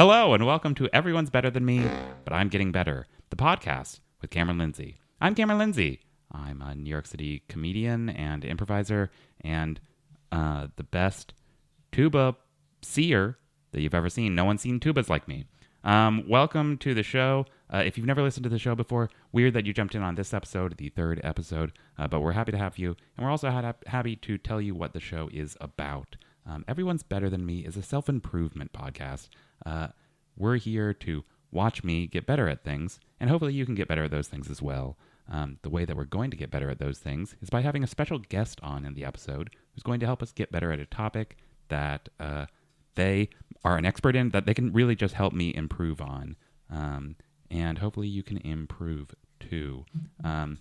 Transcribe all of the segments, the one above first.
Hello, and welcome to Everyone's Better Than Me, but I'm Getting Better, the podcast with Cameron Lindsay. I'm Cameron Lindsay. I'm a New York City comedian and improviser and uh, the best tuba seer that you've ever seen. No one's seen tubas like me. Um, welcome to the show. Uh, if you've never listened to the show before, weird that you jumped in on this episode, the third episode, uh, but we're happy to have you. And we're also ha- happy to tell you what the show is about. Um, Everyone's Better Than Me is a self improvement podcast. Uh, we're here to watch me get better at things, and hopefully you can get better at those things as well. Um, the way that we're going to get better at those things is by having a special guest on in the episode who's going to help us get better at a topic that uh, they are an expert in, that they can really just help me improve on. Um, and hopefully you can improve too. Um,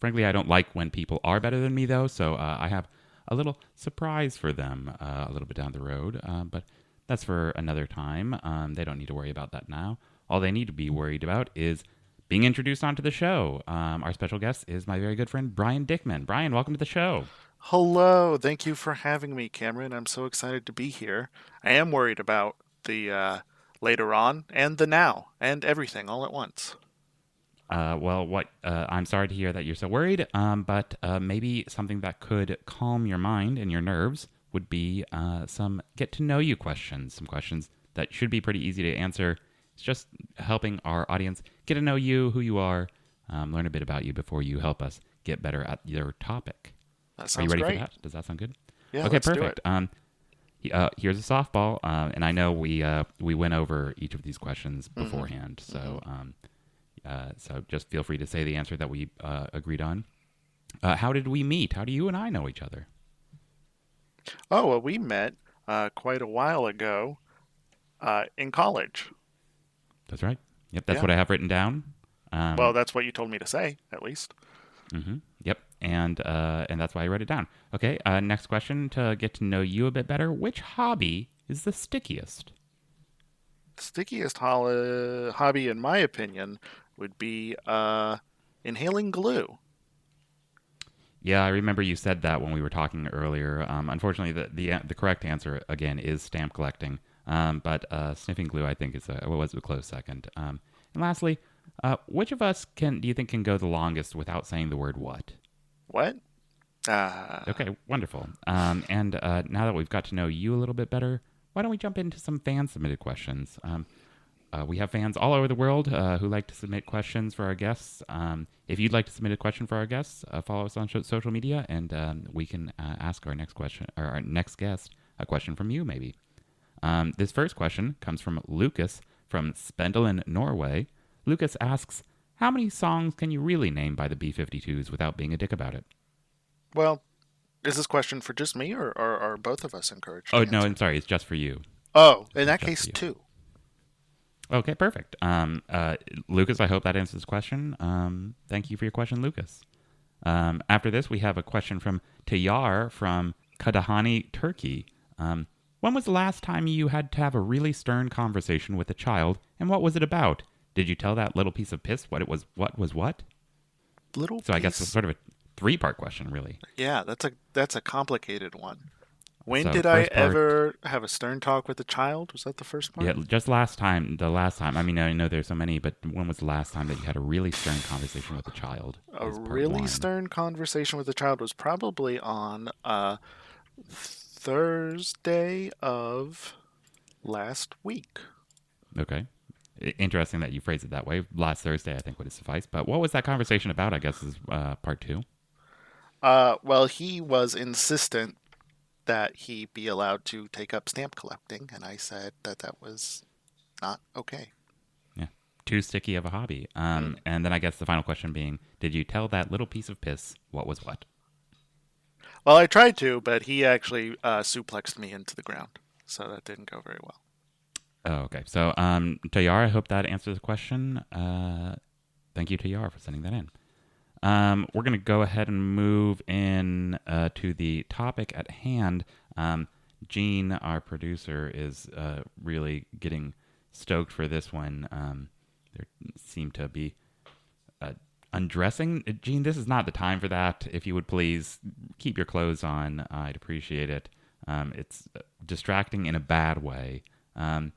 frankly, I don't like when people are better than me, though, so uh, I have a little surprise for them uh, a little bit down the road, uh, but that's for another time. Um, they don't need to worry about that now. All they need to be worried about is being introduced onto the show. Um, our special guest is my very good friend Bryan Dickman. Bryan, welcome to the show. Hello, thank you for having me, Cameron. I'm so excited to be here. I am worried about the uh, later on and the now and everything all at once. Uh, well, what uh, I'm sorry to hear that you're so worried, um, but uh, maybe something that could calm your mind and your nerves would be uh, some get to know you questions, some questions that should be pretty easy to answer. It's just helping our audience get to know you, who you are, um, learn a bit about you before you help us get better at your topic. That sounds Are you ready great. for that? Does that sound good? Yeah, okay, perfect. Um, uh, here's a softball, uh, and I know we uh, we went over each of these questions Mm-hmm. beforehand, so um, uh, so just feel free to say the answer that we uh, agreed on. Uh, how did we meet? How do you and I know each other? Oh, well, we met uh, quite a while ago uh, in college. That's right. Yep, that's Yeah. what I have written down. Um, Well, that's what you told me to say, at least. hmm Yep, and uh, and that's why I wrote it down. Okay. Uh, next question to get to know you a bit better. Which hobby is the stickiest? The Stickiest hol- hobby, in my opinion, would be uh, inhaling glue. Yeah, I remember you said that when we were talking earlier. Um, unfortunately, the, the the correct answer again is stamp collecting. Um, but uh, sniffing glue, I think, is a was a close second. Um, and lastly, uh, which of us can do you think can go the longest without saying the word what? What? Uh, Okay, wonderful. Um, and uh, now that we've got to know you a little bit better, why don't we jump into some fan submitted questions? Uh, we have fans all over the world uh, who like to submit questions for our guests. Um, if you'd like to submit a question for our guests, uh, follow us on so- social media, and um, we can uh, ask our next question or our next guest a question from you, maybe. Um, this first question comes from Lucas from Spendelen, Norway. Lucas asks, "How many songs can you really name by the B-52s without being a dick about it?" well, is this question for just me, or, are both of us encouraged? Oh no? I'm sorry. It's just for you. Oh, in that case, two. Okay, perfect. Um, uh, Lucas, I hope that answers the question. Um, thank you for your question, Lucas. Um, after this, we have a question from Tayyar from Kadahani, Turkey. Um, when was the last time you had to have a really stern conversation with a child, and what was it about? Did you tell that little piece of piss what it was? What was what? Little. So I guess it's sort of a three-part question, really. Yeah, that's a that's a complicated one. When So, did I part- ever have a stern talk with a child? Was that the first part? Yeah, just last time. The last time. I mean, I know there's so many, but when was the last time that you had a really stern conversation with a child? A really one. stern conversation with a child was probably on uh, Thursday of last week. Okay. Interesting that you phrase it that way. Last Thursday, I think, would have sufficed. But what was that conversation about? I guess is uh, part two. Uh, well, he was insistent that he be allowed to take up stamp collecting, and I said that that was not okay. Yeah. Too sticky of a hobby. Um, And then I guess the final question being Did you tell that little piece of piss what was what? Well, I tried to, but he actually uh, suplexed me into the ground, so that didn't go very well. Oh, okay. So, um, Tayar, I hope that answers the question. Uh, thank you, Tayar, for sending that in. Um, we're going to go ahead and move in uh, to the topic at hand. Um, Gene, our producer, is uh, really getting stoked for this one. Um, there seem to be uh, undressing. Uh, Gene, this is not the time for that. If you would please keep your clothes on, I'd appreciate it. Um, it's uh, distracting in a bad way. Um,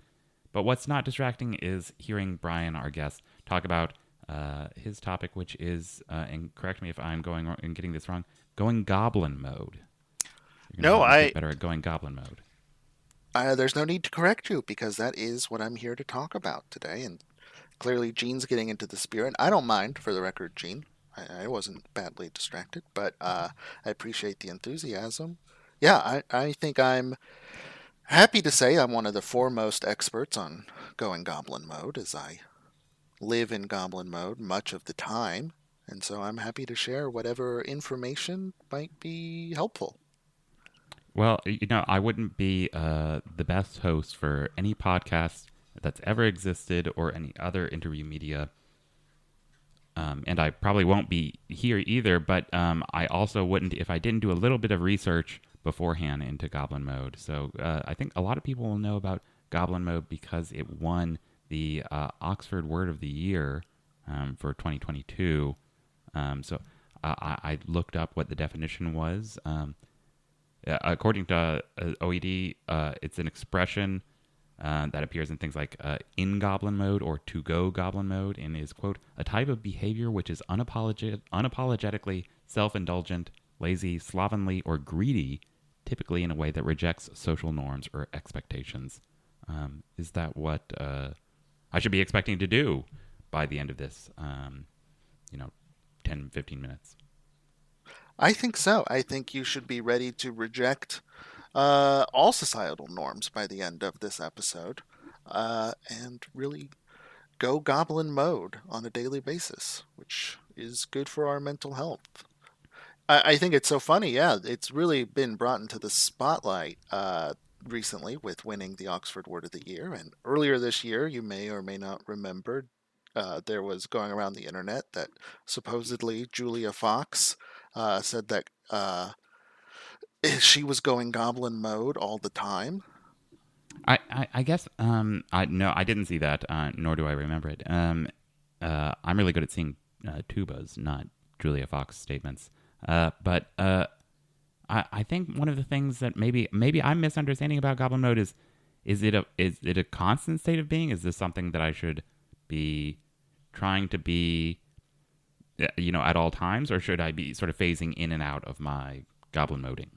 But what's not distracting is hearing Bryan, our guest, talk about uh, his topic, which is, uh, and correct me if I'm going and getting this wrong, going goblin mode. No, I better at going goblin mode. Uh, there's no need to correct you because that is what I'm here to talk about today, and clearly Gene's getting into the spirit. I don't mind, for the record, Gene. I, I wasn't badly distracted, but uh, I appreciate the enthusiasm. Yeah, I, I think I'm happy to say I'm one of the foremost experts on going goblin mode, as I live in goblin mode much of the time, and so I'm happy to share whatever information might be helpful. Well, you know, I wouldn't be uh, the best host for any podcast that's ever existed or any other interview media. Um, and I probably won't be here either, but um, I also wouldn't if I didn't do a little bit of research beforehand into Goblin Mode. So uh, I think a lot of people will know about Goblin Mode because it won the uh, Oxford Word of the Year um, for 2022. Um, so uh, I, I, looked up what the definition was. Um, uh, according to uh, OED, uh, it's an expression uh, that appears in things like in goblin mode or to go goblin mode and is, quote, a type of behavior which is unapologet- unapologetically self indulgent, lazy, slovenly, or greedy, typically in a way that rejects social norms or expectations. Um, is that what uh, I should be expecting to do by the end of this, um, you know, 10, 15 minutes? I think so. I think you should be ready to reject uh, all societal norms by the end of this episode uh, and really go goblin mode on a daily basis, which is good for our mental health. I, I think it's so funny. Yeah, it's really been brought into the spotlight uh, recently with winning the Oxford Word of the Year. And earlier this year, you may or may not remember, uh, there was going around the internet that supposedly Julia Fox uh, said that uh, she was going goblin mode all the time. I, I, I guess um I no I didn't see that uh, nor do I remember it. Um, uh, I'm really good at seeing uh, tubas, not Julia Fox statements. But I I think one of the things that maybe maybe I'm misunderstanding about goblin mode is is it a is it a constant state of being? Is this something that I should be trying to be uh, you know at all times or should I be sort of phasing in and out of my goblin moding?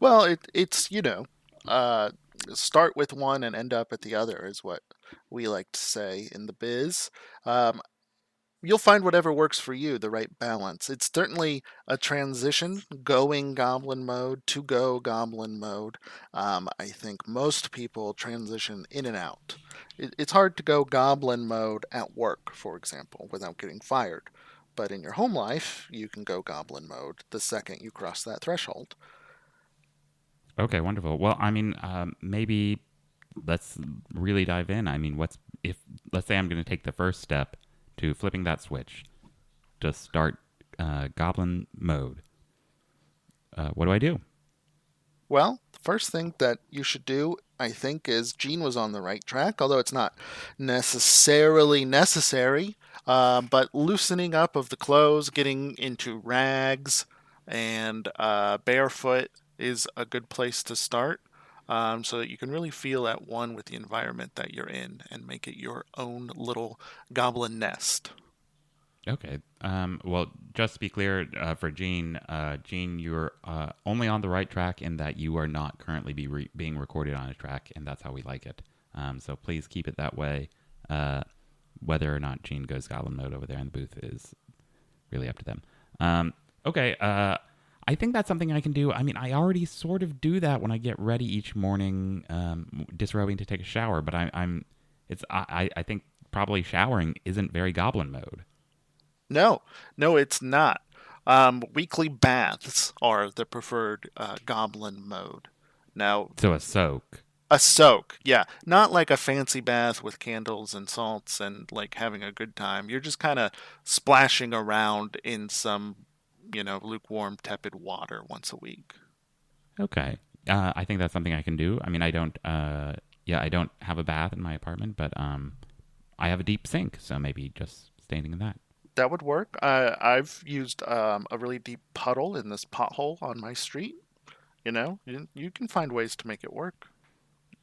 Well, it, it's you know, uh, start with one and end up at the other is what we like to say in the biz. Um, you'll find whatever works for you, the right balance. It's certainly a transition going goblin mode to go goblin mode. Um, I think most people transition in and out. It, it's hard to go goblin mode at work, for example, without getting fired. But in your home life, you can go goblin mode the second you cross that threshold. Okay, wonderful. Well, I mean, um, maybe let's really dive in. I mean, what's if let's say I'm going to take the first step to flipping that switch to start uh, Goblin mode. Uh, what do I do? Well, the first thing that you should do, I think, is Gene was on the right track, although it's not necessarily necessary. Uh, but loosening up of the clothes, getting into rags and uh, barefoot is a good place to start um, so that you can really feel at one with the environment that you're in and make it your own little goblin nest. Okay. Um, well, just to be clear uh, for Gene, uh, Gene, you're uh, only on the right track in that you are not currently be re- being recorded on a track, and that's how we like it. Um, so please keep it that way. Uh, whether or not Gene goes goblin mode over there in the booth is really up to them. Um, okay. I think that's something I can do. I mean, I already sort of do that when I get ready each morning, um, disrobing to take a shower. But I, am it's I, I think probably showering isn't very goblin mode. No, no, it's not. Um, weekly baths are the preferred uh, goblin mode. Now, so a soak. A soak, yeah, not like a fancy bath with candles and salts and like having a good time. You're just kind of splashing around in some you know, lukewarm, tepid water once a week. Okay. Uh, I think that's something I can do. I mean, I don't, uh, yeah, I don't have a bath in my apartment, but um, I have a deep sink, so maybe just standing in that. That would work. Uh, I've used um, a really deep puddle in this pothole on my street. You know, you, you can find ways to make it work.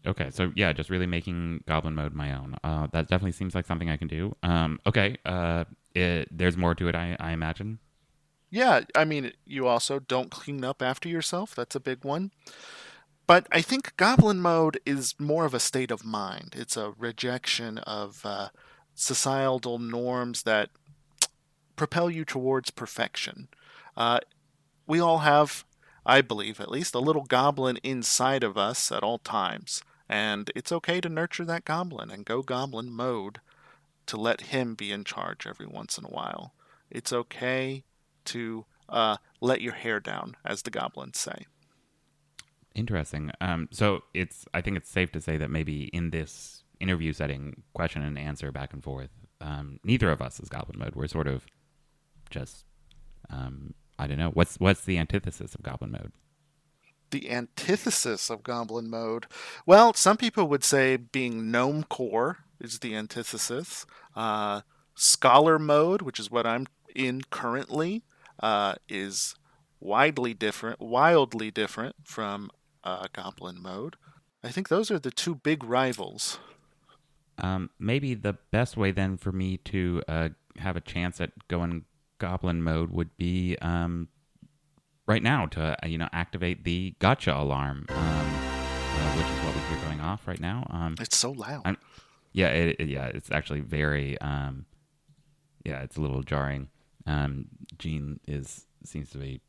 Okay, so yeah, just really making Goblin Mode my own. Uh, that definitely seems like something I can do. Um, okay, uh, it, there's more to it, I, I imagine. Yeah, I mean, you also don't clean up after yourself. That's a big one. But I think Goblin Mode is more of a state of mind. It's a rejection of uh, societal norms that propel you towards perfection. Uh, we all have, I believe at least, a little goblin inside of us at all times. And it's okay to nurture that goblin and go goblin mode to let him be in charge every once in a while. It's okay to uh, let your hair down, as the goblins say. Interesting. Um, so it's I think it's safe to say that maybe in this interview setting, question and answer back and forth, um, neither of us is goblin mode. We're sort of just um, I don't know what's what's the antithesis of goblin mode. The antithesis of goblin mode. Well, some people would say being gnome core is the antithesis. Uh, scholar mode, which is what I'm in currently, uh, is widely different, wildly different from uh, goblin mode. I think those are the two big rivals. Um, maybe the best way then for me to uh, have a chance at going goblin mode would be um, right now to uh, you know activate the gotcha alarm, um, uh, which is what we hear going off right now. Um, it's so loud. I'm, yeah, it, yeah, it's actually very um, yeah, it's a little jarring. Um, Gene is seems to be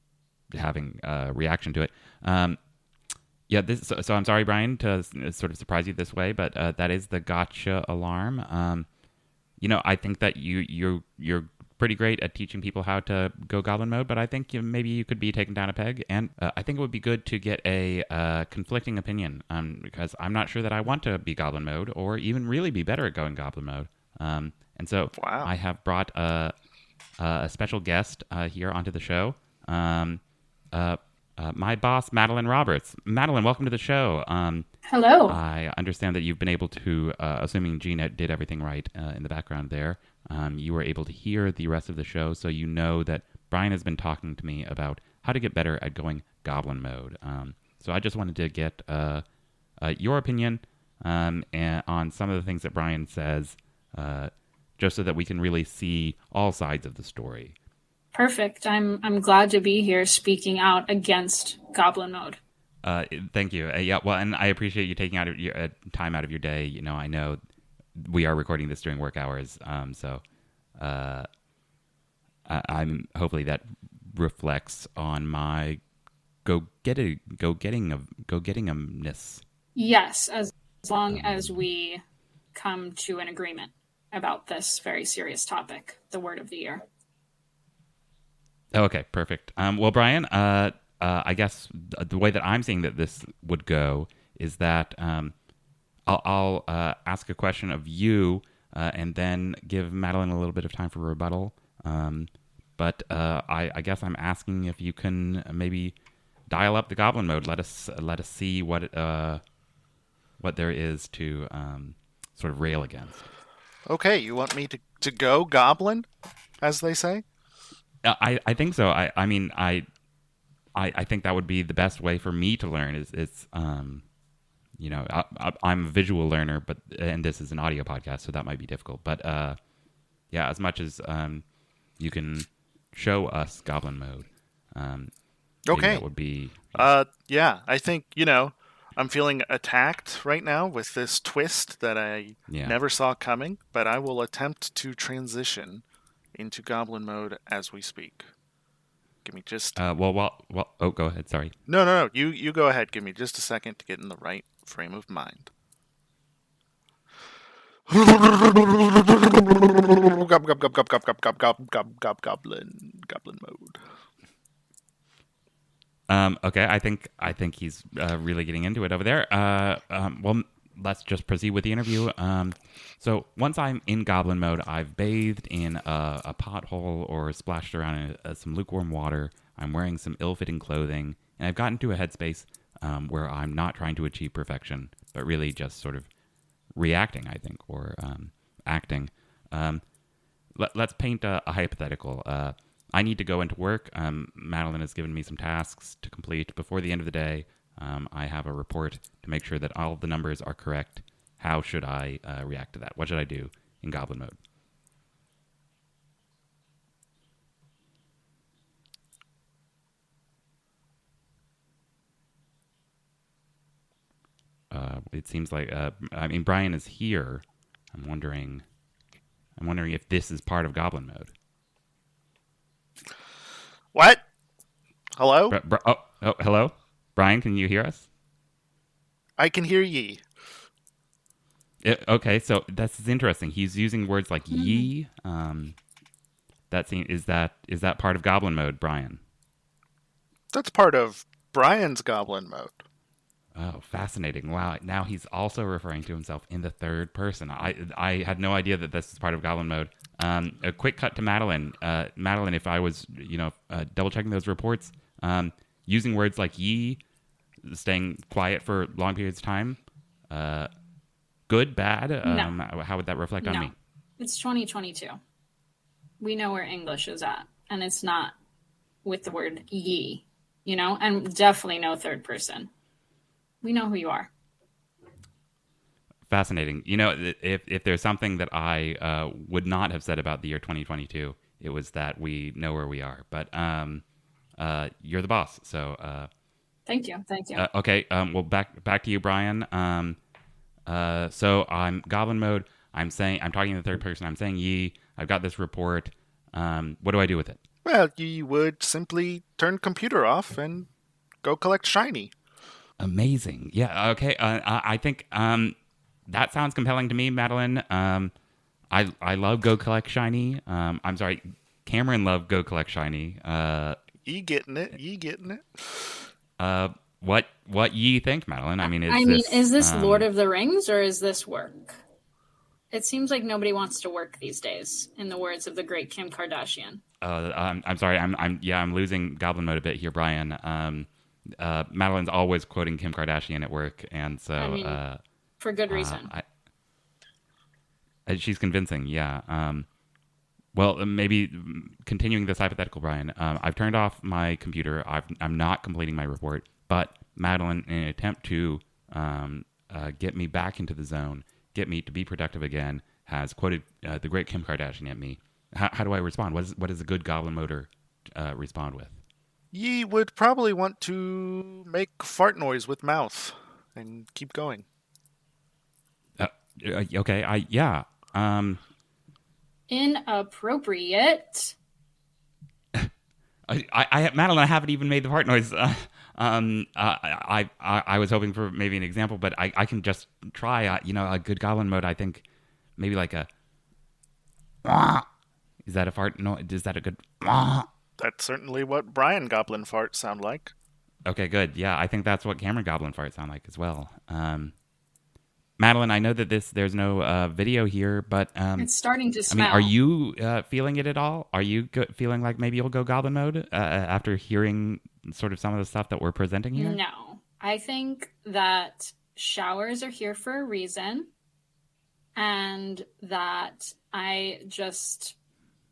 having a reaction to it. Um, yeah, this, so, so, I'm sorry, Bryan, to sort of surprise you this way, but uh, that is the gotcha alarm. Um, you know, I think that you you're you're pretty great at teaching people how to go goblin mode, but I think you, maybe you could be taken down a peg. And uh, I think it would be good to get a uh, conflicting opinion um, because I'm not sure that I want to be goblin mode or even really be better at going goblin mode. Um, and so wow. I have brought a, a special guest uh, here onto the show. Um, uh, uh, my boss, Madeline Roberts. Madeline, welcome to the show. Um, Hello. I understand that you've been able to, uh, assuming Gina did everything right in the background there, um, you were able to hear the rest of the show, so you know that Bryan has been talking to me about how to get better at going goblin mode. Um, so I just wanted to get uh, uh, your opinion um, on some of the things that Bryan says, uh, just so that we can really see all sides of the story. Perfect. I'm I'm glad to be here speaking out against goblin mode. Uh, thank you. Uh, yeah, well, and I appreciate you taking out of your uh, time out of your day. You know, I know we are recording this during work hours, um, so uh, I, am hopefully that reflects on my go get it go getting of go getting umness. Yes, as, as long as we come to an agreement about this very serious topic, the word of the year. Okay, perfect. Um, well, Bryan, uh, uh, I guess the way that I'm seeing that this would go is that um, I'll, I'll uh, ask a question of you uh, and then give Madeline a little bit of time for rebuttal. Um, but uh, I, I, guess I'm asking if you can maybe dial up the goblin mode. Let us let us see what uh, what there is to um, sort of rail against. Okay, you want me to, to go goblin, as they say? Uh, I, I think so. I, I mean I, I I think that would be the best way for me to learn. Is is um, you know, I, am a visual learner, but and this is an audio podcast, so that might be difficult. But uh, yeah, as much as um, you can show us Goblin Mode, um, okay, that would be. Uh, yeah, I think you know, I'm feeling attacked right now with this twist that I yeah. never saw coming, but I will attempt to transition into Goblin Mode as we speak. Give me just. Uh, well, well, well. Oh, go ahead. Sorry. No, no, no. You, you go ahead. Give me just a second to get in the right frame of mind. Goblin, goblin mode. Um, okay, I think I think he's uh, really getting into it over there. Uh, um, well, let's just proceed with the interview. Um, so once I'm in goblin mode, I've bathed in a, a pothole or splashed around in uh, some lukewarm water. I'm wearing some ill-fitting clothing, and I've gotten to a headspace um, where I'm not trying to achieve perfection, but really just sort of reacting, I think, or um, acting. Um, let, us paint a, a hypothetical. Uh, I need to go into work. Um, Madeline has given me some tasks to complete before the end of the day. Um, I have a report to make sure that all of the numbers are correct. How should I uh, react to that? What should I do in goblin mode? Uh, it seems like uh, I mean Bryan is here. I'm wondering. I'm wondering if this is part of Goblin mode. What? Hello? Br- br- oh, oh, hello, Bryan. Can you hear us? I can hear ye. It- okay, so that's interesting. He's using words like "ye." Um, that seem, is that is that part of Goblin mode, Bryan? That's part of Bryan's goblin mode. Oh, fascinating! Wow. Now he's also referring to himself in the third person. I I had no idea that this is part of Goblin mode. Um, a quick cut to Madeline. Uh, Madeline, if I was you know uh, double checking those reports, um, using words like "ye," staying quiet for long periods of time, uh, good, bad. Um, How would that reflect on me? It's 2022. We know where English is at, and it's not with the word ye, you know, and definitely no third person. We know who you are. Fascinating. You know, if if there's something that I uh, would not have said about the year 2022, it was that we know where we are. But um, uh, you're the boss, so uh, Thank you. Thank you. uh, okay. Um, well, back back to you, Bryan. Um, uh, so I'm goblin mode. I'm saying I'm talking in the third person. I'm saying ye. I've got this report. Um, what do I do with it? Well, you would simply turn computer off and go collect shiny. Amazing. Yeah. Okay. Uh, I I think um, that sounds compelling to me, Madeline. Um, I I love Go Collect Shiny. Um, I'm sorry, Cameron loved Go Collect Shiny. Uh, Ye getting it? Ye getting it? uh, what what ye think, Madeline? I mean, is I mean, this, is this um, Lord of the Rings or is this work? It seems like nobody wants to work these days, in the words of the great Kim Kardashian. Uh, I'm, I'm sorry. I'm, I'm yeah. I'm losing Goblin mode a bit here, Bryan. Um, uh, Madeline's always quoting Kim Kardashian at work, and so I mean, uh, For good uh, reason. I, uh, she's convincing. Yeah. Um, well, uh, maybe mm, continuing this hypothetical, Bryan. Um, I've turned off my computer. I've, I'm not completing my report, but Madeline, in an attempt to um, uh, get me back into the zone, get me to be productive again, has quoted uh, the great Kim Kardashian at me. How, how do I respond? What, is, what does a good goblin motor uh, respond with? Ye would probably want to make fart noise with mouth and keep going. Uh, uh, okay, I yeah. Um, Inappropriate. I, I, I Madeline, I haven't even made the fart noise. Uh, um, uh, I, I, I was hoping for maybe an example, but I, I can just try. Uh, you know, a good goblin mode. I think maybe like a. Is that a fart? No, is that a good? That's certainly what Bryan Goblin farts sound like. Okay, good. Yeah, I think that's what Cameron Goblin farts sound like as well. Um, Madeline, I know that this there's no uh, video here, but um, It's starting to smell. I mean, are you uh, feeling it at all? Are you go- feeling like maybe you'll go goblin mode uh, after hearing sort of some of the stuff that we're presenting here? No. I think that showers are here for a reason. And that I just,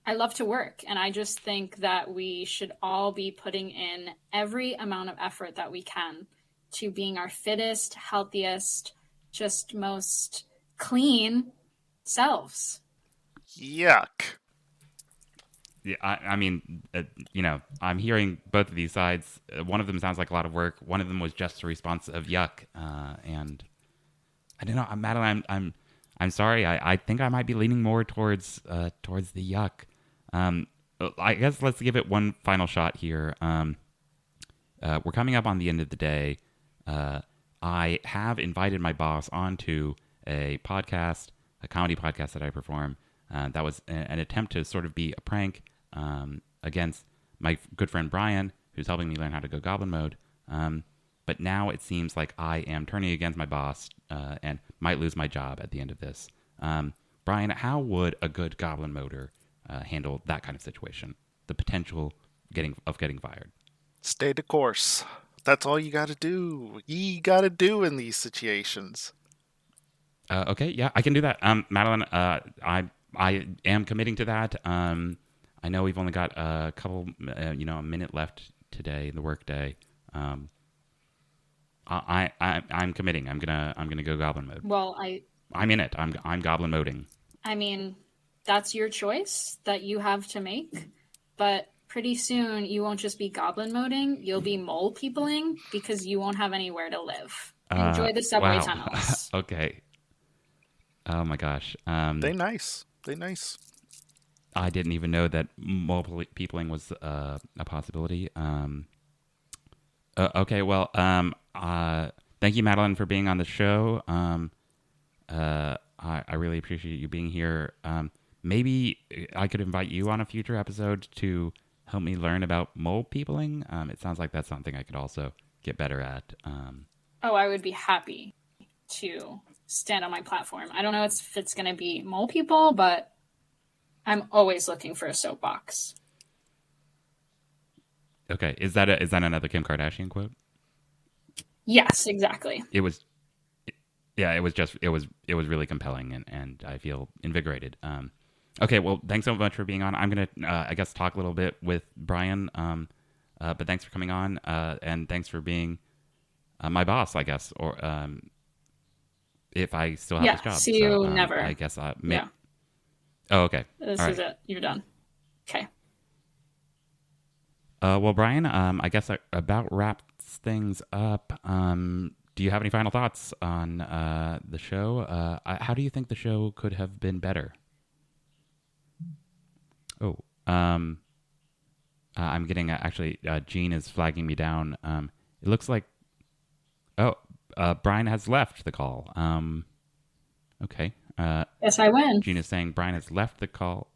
I love to work. And I just think that we should all be putting in every amount of effort that we can to being our fittest, healthiest, just most clean selves. Yuck. Yeah, I, I mean, uh, you know, I'm hearing both of these sides. Uh, one of them sounds like a lot of work. One of them was just a response of yuck. Uh, and I don't know, Madeline. I'm I'm, I'm sorry. I, I think I might be leaning more towards uh, towards the yuck. Um, I guess let's give it one final shot here. Um, uh, we're coming up on the end of the day. Uh, I have invited my boss onto a podcast, a comedy podcast that I perform. Uh, that was a- an attempt to sort of be a prank um, against my good friend Bryan, who's helping me learn how to go goblin mode. Um, but now it seems like I am turning against my boss uh, and might lose my job at the end of this. Um, Bryan, how would a good goblin motor uh, handle that kind of situation? The potential getting of getting fired. Stay the course. That's all you gotta do. Ye gotta do in these situations. Uh, okay, yeah, I can do that. Um, Madeline, uh, I I am committing to that. Um, I know we've only got a couple, uh, you know, a minute left today in the workday. Um, I, I I'm committing. I'm gonna I'm gonna go goblin mode. Well, I I'm in it. I'm I'm goblin moding. I mean, that's your choice that you have to make, but pretty soon you won't just be goblin moding, you'll be mole peopling because you won't have anywhere to live. Enjoy Uh, the subway wow. tunnels. okay. Oh my gosh. Um, They nice. They nice. I didn't even know that mole peopling was uh, a possibility. Um, uh, okay, well, um, uh, thank you, Madeline, for being on the show. Um, uh, I, I really appreciate you being here. Maybe I could invite you on a future episode to help me learn about mole peopling. Um, it sounds like that's something I could also get better at. Um, Oh, I would be happy to stand on my platform. I don't know if it's going to be mole people, but I'm always looking for a soapbox. okay, is that a, is that another Kim Kardashian quote? Yes, exactly. it was yeah it was just it was it was really compelling and and i feel invigorated um okay well thanks so much for being on i'm gonna uh, i guess talk a little bit with bryan um uh, but thanks for coming on uh and thanks for being uh, my boss i guess or um if i still have Yeah, this job see you um, never. i guess uh may- Yeah. oh okay This All is right. it. You're done. Okay. uh well bryan um i guess that about wraps things up um do you have any final thoughts on uh, the show? Uh, how do you think the show could have been better? Oh, um, uh, I'm getting uh, actually. Uh, Gene is flagging me down. Um, it looks like. Oh, uh, Bryan has left the call. Um, okay. Uh, Yes, I win. Gene is saying Bryan has left the call.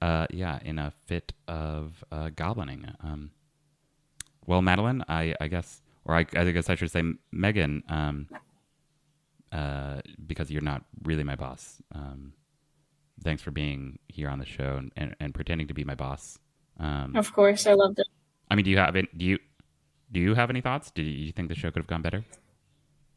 Uh, yeah, in a fit of uh, goblining. Um, well, Madeline, I, I guess, or I, I guess I should say Megan, um, uh, because you're not really my boss. Um, thanks for being here on the show and, and, and pretending to be my boss. Um, Of course, I loved it. I mean, do you have it? Do you do you have any thoughts? Do you think the show could have gone better?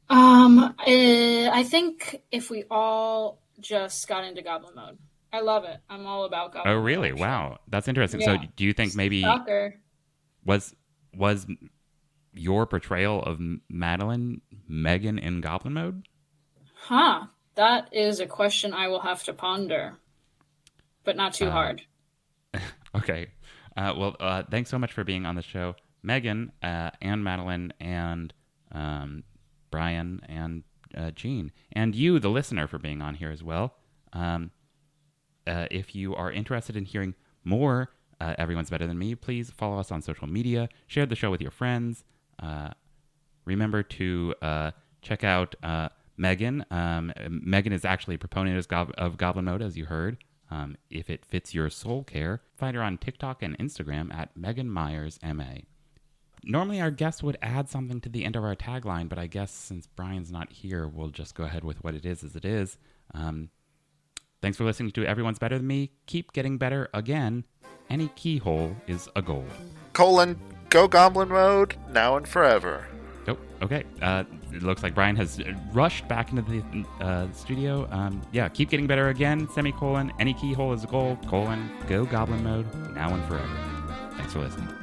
Um, eh, I think if we all just got into goblin mode, I love it. I'm all about goblin. Oh, really? actually. Wow, that's interesting. So, do you think maybe Shocker. was was your portrayal of Madeline Megan in Goblin mode? Huh. That is a question I will have to ponder, but not too Uh, hard. Okay. Uh, well, uh, thanks so much for being on the show, Megan uh, and Madeline and um, Bryan and uh, Gene, and you, the listener, for being on here as well. Um, uh, if you are interested in hearing more, uh, everyone's better than me. Please follow us on social media, share the show with your friends. Uh, remember to uh, check out uh, Megan. Um, Megan is actually a proponent of, of Goblin Mode, as you heard. Um, if it fits your soul care, find her on TikTok and Instagram at Megan Myers MA. Normally, our guest would add something to the end of our tagline, but I guess since Bryan's not here, we'll just go ahead with what it is as it is. Um, thanks for listening to Everyone's Better Than Me. Keep getting better again. Any keyhole is a goal. Colon, go goblin mode now and forever. Oh, okay. Uh, it looks like Bryan has rushed back into the uh, studio. Um, yeah, keep getting better again. Semicolon. Any keyhole is a goal. Colon. Go goblin mode now and forever. Thanks for listening.